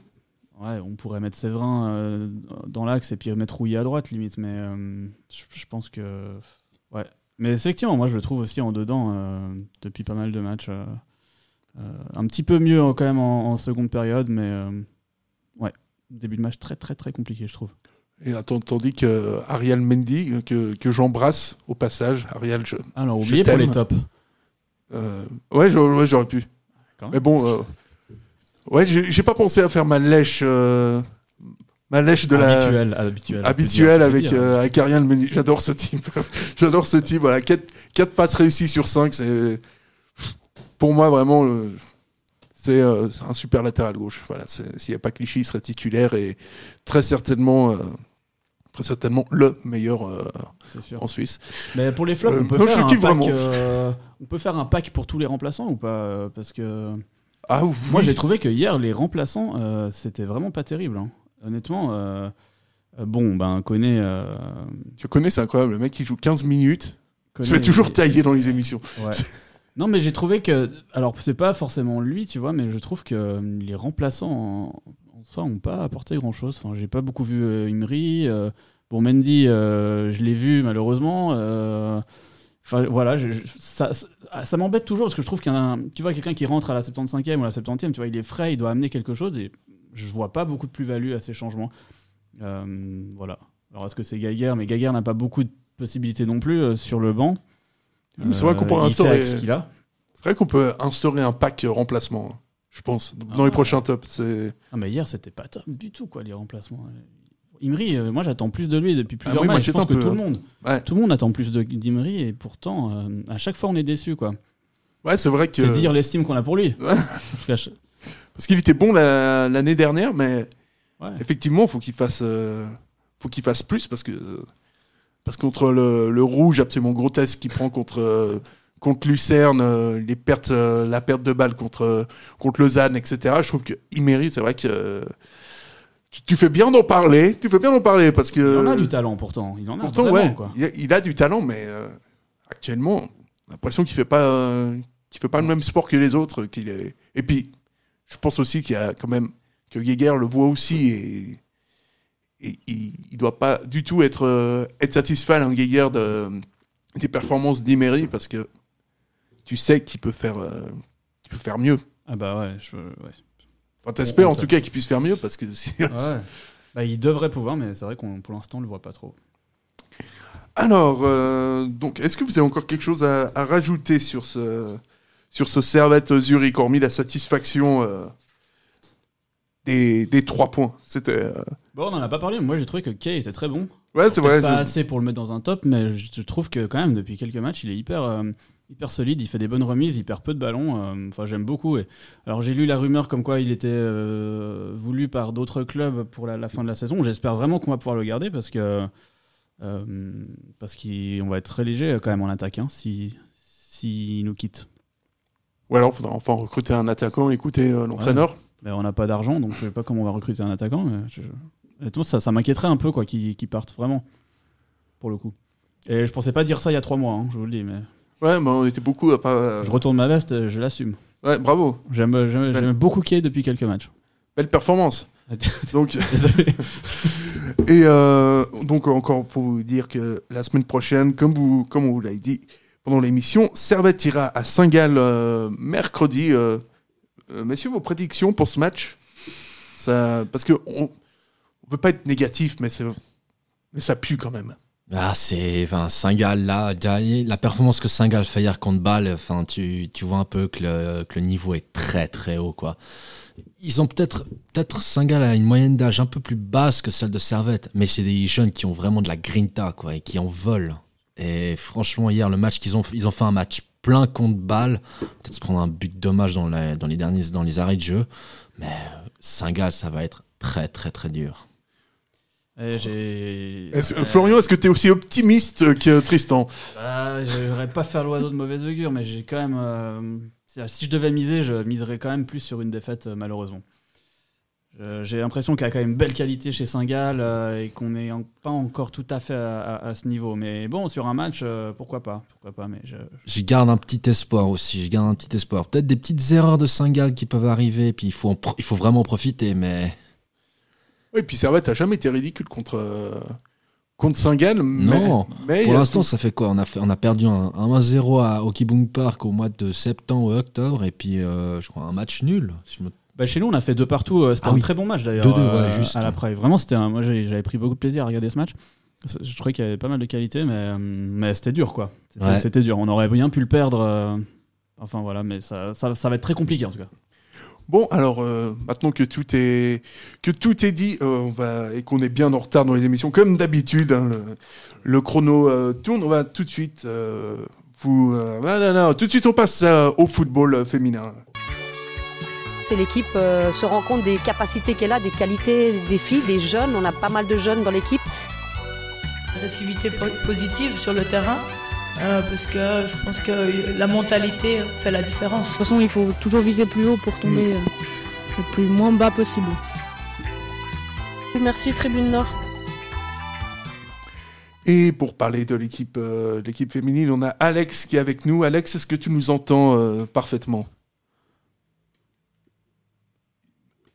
Ouais, on pourrait mettre Séverin euh, dans l'axe et puis mettre Rouillet à droite, limite, mais euh, je, je pense que. Ouais. Mais effectivement, moi je le trouve aussi en dedans euh, depuis pas mal de matchs. euh, euh, un petit peu mieux euh, quand même en, en seconde période, mais euh, ouais, début de match très très très compliqué, je trouve. Et tandis que Ariel Mendy, que, que j'embrasse au passage, Ariel, je. Alors, je oubliez pour les tops. Euh, ouais, j'aurais ouais, pu. D'accord. Mais bon, euh, ouais, j'ai pas pensé à faire ma lèche, euh, ma lèche de la Habituel, habituel. habituelle peut avec avec Ariel Mendy. J'adore ce type. <laughs> J'adore ce type. Voilà, 4 quatre passes réussies sur 5 c'est pour moi vraiment. c'est un super latéral gauche. Voilà, c'est- s'il n'y a pas Clichy, il serait titulaire et très certainement, très certainement le meilleur euh, en Suisse. Mais pour les flops, Euh, on, peut faire un pack, vraiment. euh, on peut faire un pack pour tous les remplaçants ou pas Parce que. Ah, oui. Moi, j'ai trouvé que hier, les remplaçants, c'était vraiment pas terrible. hein. Honnêtement, bon, ben, euh, Tu connais, c'est incroyable. Le mec qui joue 15 minutes, Koné, se fait toujours il- tailler dans les émissions. Ouais. Non, mais j'ai trouvé que. Alors, c'est pas forcément lui, tu vois, mais je trouve que les remplaçants en, en soi ont pas apporté grand chose. Enfin, j'ai pas beaucoup vu euh, Imri. euh, bon, Mendy, euh, je l'ai vu malheureusement. euh, Enfin, voilà, je- je- ça, ça, ça m'embête toujours parce que je trouve qu'il y en a un- Tu vois, quelqu'un qui rentre à la 75e ou à la 70e, tu vois, il est frais, il doit amener quelque chose et je vois pas beaucoup de plus-value à ces changements. Voilà. Alors, est-ce que c'est Geiger? Mais Geiger n'a pas beaucoup de possibilités non plus sur le banc. C'est vrai qu'on peut instaurer- ce qu'il a. C'est vrai qu'on peut instaurer un pack remplacement, je pense, dans Ah. les prochains tops. C'est... Ah, mais hier, c'était pas top du tout, quoi, les remplacements. Imri, euh, moi j'attends plus de lui depuis plusieurs Ah oui. Je pense que peu, tout le euh, monde, ouais. tout le monde attend plus de- d'Imri et pourtant, euh, à chaque fois, on est déçu, quoi. Ouais, c'est vrai que. C'est dire l'estime qu'on a pour lui. <laughs> Parce qu'il était bon la- l'année dernière, mais Ouais. effectivement, faut qu'il fasse, euh, faut qu'il fasse plus parce que parce contre le, le rouge absolument grotesque qu'il prend contre contre Lucerne, euh, les pertes, euh, la perte de balle contre contre Lausanne, etc. Je trouve que Imery, c'est vrai que euh, tu, tu fais bien d'en parler, tu fais bien d'en parler parce que Il en a du talent pourtant. Il en a Pourtant, vraiment, ouais, quoi. il a, il a du talent, mais euh, actuellement, l'impression qu'il fait pas, euh, qu'il fait pas le même sport que les autres. Qu'il est... Et puis, je pense aussi qu'il y a quand même que Geiger le voit aussi et, et il, il doit pas du tout être euh, être satisfait, hein, Geiger, de, des performances d'Imery parce que tu sais qu'il peut faire, euh, qu'il peut faire mieux. Ah bah ouais, je, ouais. Enfin, t'espères en tout cas qu'il puisse faire mieux parce que <laughs> Ouais. Bah, il devrait pouvoir, mais c'est vrai qu'on pour l'instant on le voit pas trop. Alors, euh, donc, est-ce que vous avez encore quelque chose à, à rajouter sur ce, sur ce Servette Zurich, hormis la satisfaction euh, des, des trois points? C'était. euh, Bon, on en a pas parlé, mais moi j'ai trouvé que Kay était très bon. Ouais, c'est vrai, Pas je- assez pour le mettre dans un top, mais je trouve que quand même depuis quelques matchs, il est hyper, hyper solide, il fait des bonnes remises, il perd peu de ballons. euh, Enfin, j'aime beaucoup. Et... Alors j'ai lu la rumeur comme quoi il était euh, voulu par d'autres clubs pour la, la fin de la saison. J'espère vraiment qu'on va pouvoir le garder parce que euh, parce qu'on va être très léger quand même en attaque hein, si s'il nous quitte. Ou alors, il faudra enfin recruter un attaquant, écouter euh, l'entraîneur. Ouais. Mais on n'a pas d'argent, donc je sais pas comment on va recruter un attaquant. Mais je- honnêtement, ça, ça m'inquiéterait un peu quoi qu'il qu'il parte vraiment, pour le coup. Et je pensais pas dire ça il y a trois mois, hein, je vous le dis, mais Ouais, mais on était beaucoup à pas. je retourne ma veste, euh, je l'assume. Ouais, bravo. J'aime beaucoup Kay depuis quelques matchs. Belle performance. <laughs> donc, Désolé. <laughs> et euh, donc encore pour vous dire que la semaine prochaine, comme vous, comme on vous l'a dit pendant l'émission, Servette ira à Saint-Gall euh, mercredi. Euh, euh, messieurs, vos prédictions pour ce match? Ça, Parce que on, on veut pas être négatif, mais, c'est- mais ça pue quand même. Ah, c'est. Enfin, Saint-Gall, là, la performance que Saint-Gall fait hier contre Bâle, enfin, tu, vois un peu que le, niveau est très, très haut, quoi. Ils ont peut-être. Peut-être Saint-Gall a une moyenne d'âge un peu plus basse que celle de Servette, mais c'est des jeunes qui ont vraiment de la grinta, quoi, et qui en veulent. Et franchement, hier, le match qu'ils ont, ils ont fait un match plein contre Bâle. Peut-être se prendre un but dommage dans les, dans les derniers, dans les arrêts de jeu. Mais Saint-Gall, ça va être très, très, très dur. J'ai. Est-ce- euh, Florian, est-ce que tu es aussi optimiste que Tristan? Bah, je voudrais pas faire l'oiseau de mauvaise augure, mais j'ai quand même. euh, si je devais miser, je miserais quand même plus sur une défaite, euh, malheureusement. J'ai l'impression qu'il y a quand même une belle qualité chez Saint-Gall euh, et qu'on n'est en- pas encore tout à fait à, à- à ce niveau. Mais bon, sur un match, euh, pourquoi pas Pourquoi pas Mais je, Je garde un petit espoir aussi. Je garde un petit espoir. Peut-être des petites erreurs de Saint-Gall qui peuvent arriver. Puis il faut, en pro- il faut vraiment en profiter. Mais Oui, puis Servette a jamais été ridicule contre, euh, contre Saint-Gall. non. mais Pour a l'instant, tout- ça fait quoi? On a, fait, on a perdu un, un 1-0 à Okibung Park au mois de septembre ou octobre. Et puis, euh, je crois, un match nul. si je me- Bah, chez nous, on a fait deux partout. euh, C'était Ah un oui. très bon match d'ailleurs. 2-2, ouais, euh, juste. À l'après. Vraiment, c'était un- moi j'avais pris beaucoup de plaisir à regarder ce match. Je trouvais qu'il y avait pas mal de qualité, mais, euh, mais c'était dur quoi. C'était Ouais. dur. On aurait bien pu le perdre. euh, Enfin voilà, mais ça, ça, ça va être très compliqué en tout cas. Bon, alors euh, maintenant que tout est que tout est dit, euh, on va et qu'on est bien en retard dans les émissions, comme d'habitude, hein, le, le chrono euh, tourne. On va tout de suite euh, vous. euh, non, non, non, tout de suite, on passe euh, au football féminin. C'est l'équipe euh, se rend compte des capacités qu'elle a, des qualités des filles, des jeunes. On a pas mal de jeunes dans l'équipe. agressivité po- positive sur le terrain, euh, parce que je pense que la mentalité fait la différence. De toute façon, il faut toujours viser plus haut pour tomber euh, le plus moins bas possible. Merci Tribune Nord. Et pour parler de l'équipe euh, l'équipe féminine, on a Alex qui est avec nous. Alex, est-ce que tu nous entends euh, parfaitement?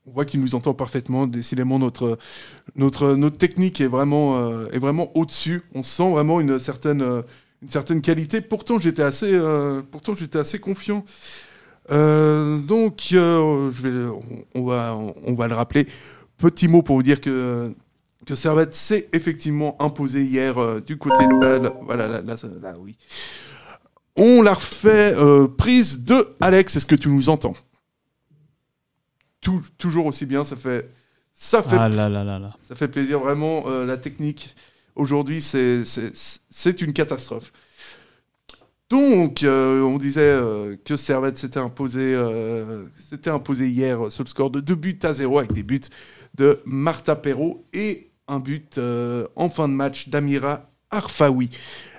On voit qu'il nous entend parfaitement. Décidément, notre, notre, notre technique est vraiment, euh, est vraiment au-dessus. On sent vraiment une certaine, euh, une certaine qualité. Pourtant, j'étais assez, euh, pourtant, j'étais assez confiant. Euh, donc, euh, je vais, on, on va, on va le rappeler. Petit mot pour vous dire que que Servette s'est effectivement imposé hier du côté de Bâle. Voilà, là, là, oui. On la refait prise de Alex. Est-ce que tu nous entends? Tou- Toujours aussi bien. Ça fait, ça fait, Ah là là là là. ça fait plaisir vraiment. la technique aujourd'hui, c'est une catastrophe. Donc, euh, on disait euh, que Servette s'était imposé, euh, imposé hier sur le score de 2 buts à 0 avec des buts de Marta Perrault et un but euh, en fin de match d'Amira Arfaoui.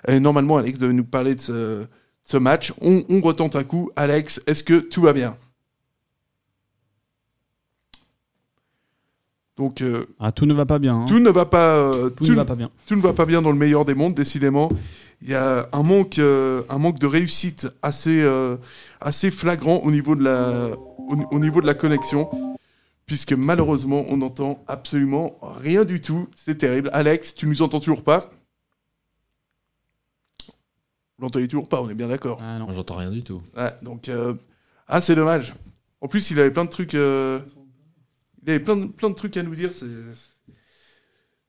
Normalement, Alex devait nous parler de ce, match. On retente un coup. Alex, est-ce que tout va bien? Donc, euh, Ah, tout ne va pas bien. hein. tout ne va pas. euh, Tout ne va pas bien. Tout ne va pas bien dans le meilleur des mondes, décidément. Il y a un manque, euh, un manque de réussite assez, euh, assez flagrant au niveau de la, au, au niveau de la connexion, puisque malheureusement, on n'entend absolument rien du tout. C'est terrible. Alex, tu nous entends toujours pas? Vous l'entendez toujours pas, on est bien d'accord. Ah non. J'entends rien du tout. Ouais, donc, euh, ah, c'est dommage. En plus, il avait plein de trucs. Il avait plein de, plein de trucs à nous dire. C'est,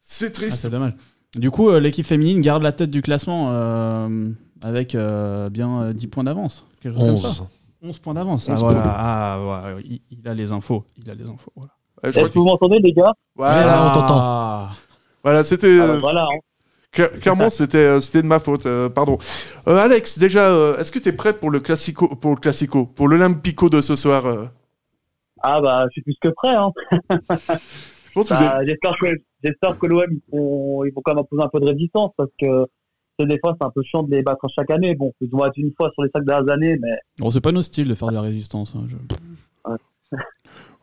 c'est Ah, triste. c'est dommage. Du coup, euh, l'équipe féminine garde la tête du classement euh, avec euh, bien euh, 10 points d'avance. quelque chose comme 11. ça. 11 points d'avance. Ah, 11 voilà. Ah, ouais, il, il a les infos. Il a les infos. Voilà. Ouais, je crois Est-ce que vous m'entendez, les gars? Voilà, on t'entend. Ah. Voilà, c'était. Ah, bah, euh, Voilà. hein. cla- clairement, c'était euh, c'était de ma faute. euh, pardon. Euh, Alex, déjà, euh, est-ce que tu es prêt pour le classico, pour le classico, pour l'Olympico de ce soir euh? Ah bah, je suis plus que prêt. Hein. Bah, J'espère que, j'espère que l'OM, ils vont, ils vont quand même imposer un peu de résistance parce que c'est des fois, c'est un peu chiant de les battre chaque année. Bon, ils vont être une fois sur les cinq dernières années, mais Bon, c'est pas nos styles de faire de la résistance. hein, je-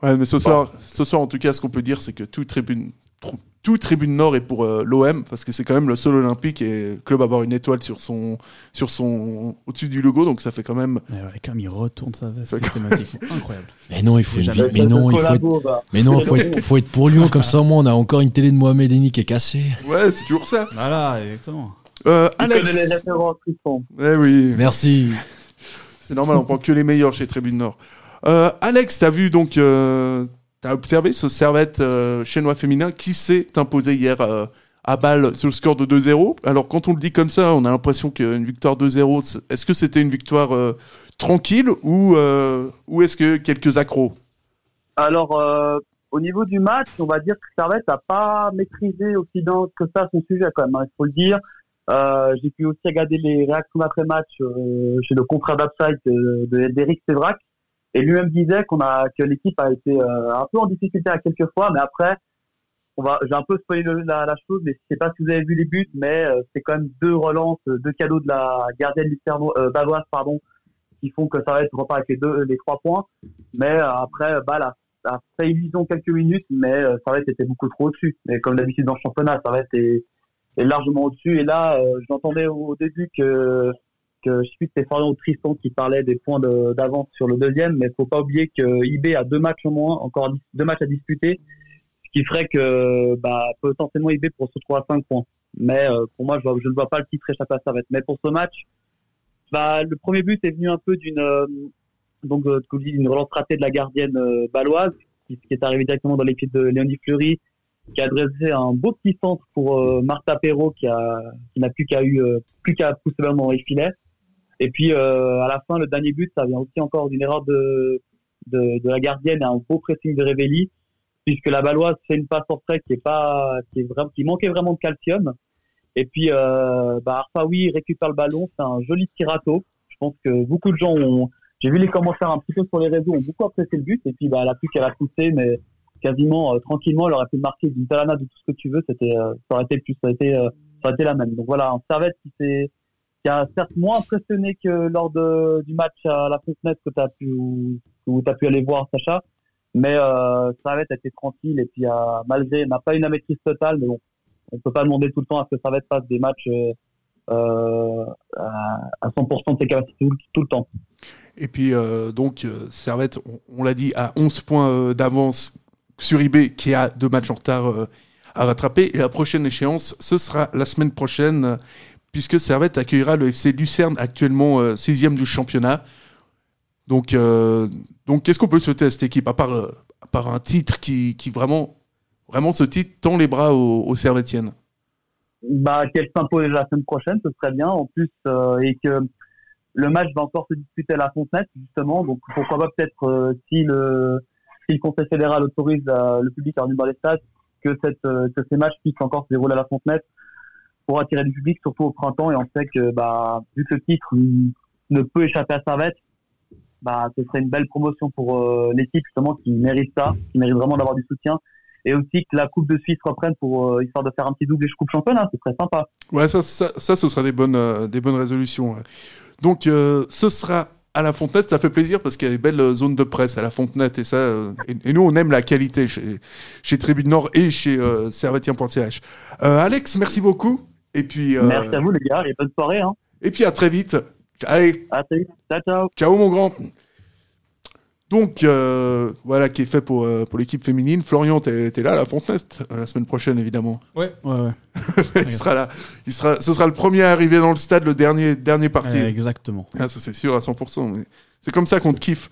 Ouais, mais ce soir, ce soir, en tout cas, ce qu'on peut dire, c'est que tout tribune, tr- tout tribune Nord est pour euh, l'OM parce que c'est quand même le seul olympique et le club à avoir une étoile sur son, sur son, au-dessus du logo, donc ça fait quand même. Mais ouais, comme il retourne sa veste systématiquement. Incroyable. Mais non, il faut une vie- Mais non, il faut être, bah. mais non, faut être, faut être pour Lyon comme ça. Au moins, on a encore une télé de Mohamed Eni qui est cassée. Ouais, c'est toujours ça. Voilà, exactement. Euh, Tu connais les Alex. Eh oui. Merci. C'est normal, on prend que les meilleurs chez Tribune Nord. Euh, Alex, t'as vu donc, euh, t'as observé ce Servette euh, chinois féminin qui s'est imposé hier euh, à Bâle sur le score de 2-0. Alors quand on le dit comme ça, on a l'impression qu'une victoire 2-0, c'est- est-ce que c'était une victoire euh, tranquille ou, euh, ou est-ce que quelques accros? Alors, au niveau du match, on va dire que Servette n'a pas maîtrisé aussi bien que ça son sujet quand même, hein, il faut le dire. J'ai pu aussi regarder les réactions d'après-match chez le confrère d'Upside de- de- d'Eric Sévrac. Et lui-même disait qu'on a que l'équipe a été euh, un peu en difficulté à quelques fois, mais après, on va, j'ai un peu spoilé la, la chose, mais je sais pas si vous avez vu les buts, mais euh, c'est quand même deux relances, euh, deux cadeaux de la gardienne lucerno, euh, bavoise, pardon, qui font que Servette repart avec les deux, les trois points. Mais après, bah, la a fait illusion quelques minutes, mais Servette était beaucoup trop au-dessus. Et comme d'habitude dans le championnat, Servette est, est largement au-dessus. Et là, euh, j'entendais au début que, que je c'était Florian ou Tristan qui parlait des points d'avance sur le deuxième, mais faut pas oublier que IB a deux matchs au moins, encore deux matchs à disputer, ce qui ferait que bah, potentiellement IB pour se retrouver à 5 points. Mais euh, pour moi, je, vois- je ne vois pas le titre échapper à Servette. Mais pour ce match, bah, le premier but est venu un peu d'une euh, euh, relance ratée de la gardienne euh, baloise, qui, est arrivée directement dans l'équipe de Léonie Fleury, qui a adressé un beau petit centre pour euh, Martha Perrault, qui a qui n'a plus qu'à eu plus qu'à pousser le ballon dans les filets. Et puis euh, à la fin, le dernier but, ça vient aussi encore d'une erreur de, de la gardienne et un beau pressing de Révelli, puisque la baloise fait une passe en retrait qui est pas qui est vraiment qui manquait vraiment de calcium. Et puis euh, bah, Arfaoui récupère le ballon, c'est un joli tirato. Je pense que beaucoup de gens ont j'ai vu les commentaires un petit peu sur les réseaux, ont beaucoup apprécié le but. Et puis, bah, elle a plus mais quasiment euh, tranquillement, elle aurait pu marquer d'une talana de tout ce que tu veux. Euh, ça aurait été plus, ça aurait été, ça aurait été la même. Donc voilà, un Servette qui s'est, qui a certes moins impressionné que lors de, du match à la Fontenette que pu, où, où t'as pu aller voir, Sacha. Mais euh, Servette a été tranquille et puis a, malgré, n'a pas la maîtrise totale, mais bon, on peut pas demander tout le temps à ce que Servette fasse des matchs euh, euh, à, à 100% de ses capacités tout, le temps. Et puis, euh, donc, euh, Servette, on, on l'a dit, à 11 points euh, d'avance sur IB, qui a deux matchs en retard euh, à rattraper. Et la prochaine échéance, ce sera la semaine prochaine, euh, puisque Servette accueillera le FC Lucerne, actuellement euh, sixième du championnat. Donc, euh, donc qu'est-ce qu'on peut souhaiter à cette équipe, à part, euh, à un titre qui, qui vraiment, vraiment ce titre tend les bras aux, aux Servettiennes bah, qu'elle s'impose la semaine prochaine, ce serait bien. En plus, euh, et que le match va encore se disputer à la Fontenette, justement. Donc, pourquoi pas peut-être, euh, si le si le Conseil fédéral autorise euh, le public à venir dans les stades, que, cette, euh, que ces matchs puissent encore se dérouler à la Fontenette pour attirer du public, surtout au printemps. Et on sait que, bah, vu que le titre ne peut échapper à Servette, bah, ce serait une belle promotion pour euh, l'équipe, justement, qui mérite ça, qui mérite vraiment d'avoir du soutien. Et aussi que la Coupe de Suisse reprenne pour, euh, histoire de faire un petit double Coupe Championne, ce serait sympa. Ouais, ça, ça, ce sera des bonnes, euh, des bonnes résolutions. Donc, euh, ce sera à la Fontenette. Ça fait plaisir parce qu'il y a des belles zones de presse à la Fontenette. Et ça, et, et nous, on aime la qualité chez, chez Tribune Nord et chez euh, servetien.ch. Euh, Alex, merci beaucoup. Et puis, euh, Merci à vous, les gars, et bonne soirée. Hein. Et puis, à très vite. Allez. À très vite. Ciao, ciao. Ciao, mon grand. Donc, euh, voilà qui est fait pour, euh, pour l'équipe féminine. Florian, t'es t'es là à la Fontenette euh, la semaine prochaine, évidemment. Ouais, ouais, ouais. <laughs> il sera là. Il sera, ce sera le premier à arriver dans le stade, le dernier, dernier parti. Euh, exactement. Ah, ça, c'est sûr à 100%. mais C'est comme ça qu'on te kiffe.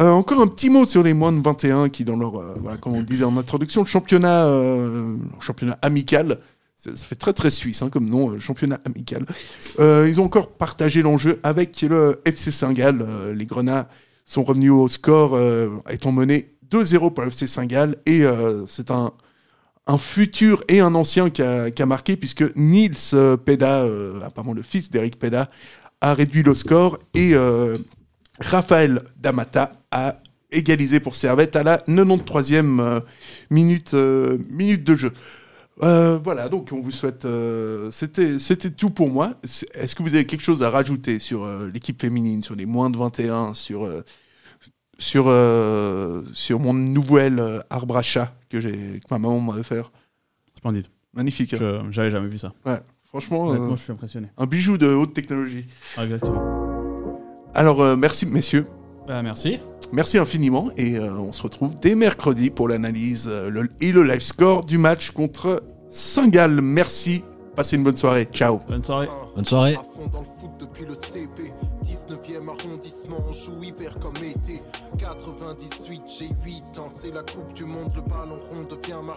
Euh, encore un petit mot sur les moins de 21 qui, dans leur, euh, voilà, comme on le disait en introduction, le championnat, euh, le championnat amical, ça, fait très très suisse hein, comme nom, euh, championnat amical. Euh, ils ont encore partagé l'enjeu avec le FC Saint-Gall. Euh, les Grenats sont revenus au score, étant menés 2-0 pour le FC Saint-Gall. Et c'est un, un futur et un ancien qui a, qui a marqué, puisque euh, Peda, apparemment le fils d'Eric Peda, a réduit le score. Et Raphaël Damata a égalisé pour Servette à la 93e euh, minute, minute de jeu. Euh, voilà, donc on vous souhaite. euh, C'était c'était tout pour moi. Est-ce que vous avez quelque chose à rajouter sur euh, l'équipe féminine, sur les moins de 21, sur, euh, sur, euh, sur mon nouvel euh, arbre à chat que, j'ai- que ma maman m'a offert? Splendide. Magnifique. hein. J'avais jamais vu ça. Ouais, franchement. Honnêtement, euh, je suis impressionné. Un bijou de haute technologie. Ah, exactement. Alors, euh, merci, messieurs. Bah, merci. Merci infiniment et euh, on se retrouve dès mercredi pour l'analyse euh, et le live score du match contre Saint-Gall. Merci, passez une bonne soirée. Ciao. Bonne soirée. Bonne soirée. À fond dans le foot depuis le CP 19e arrondissement, on joue hiver comme été 98, j'ai 8 ans, c'est la coupe du monde, le ballon rond devient ma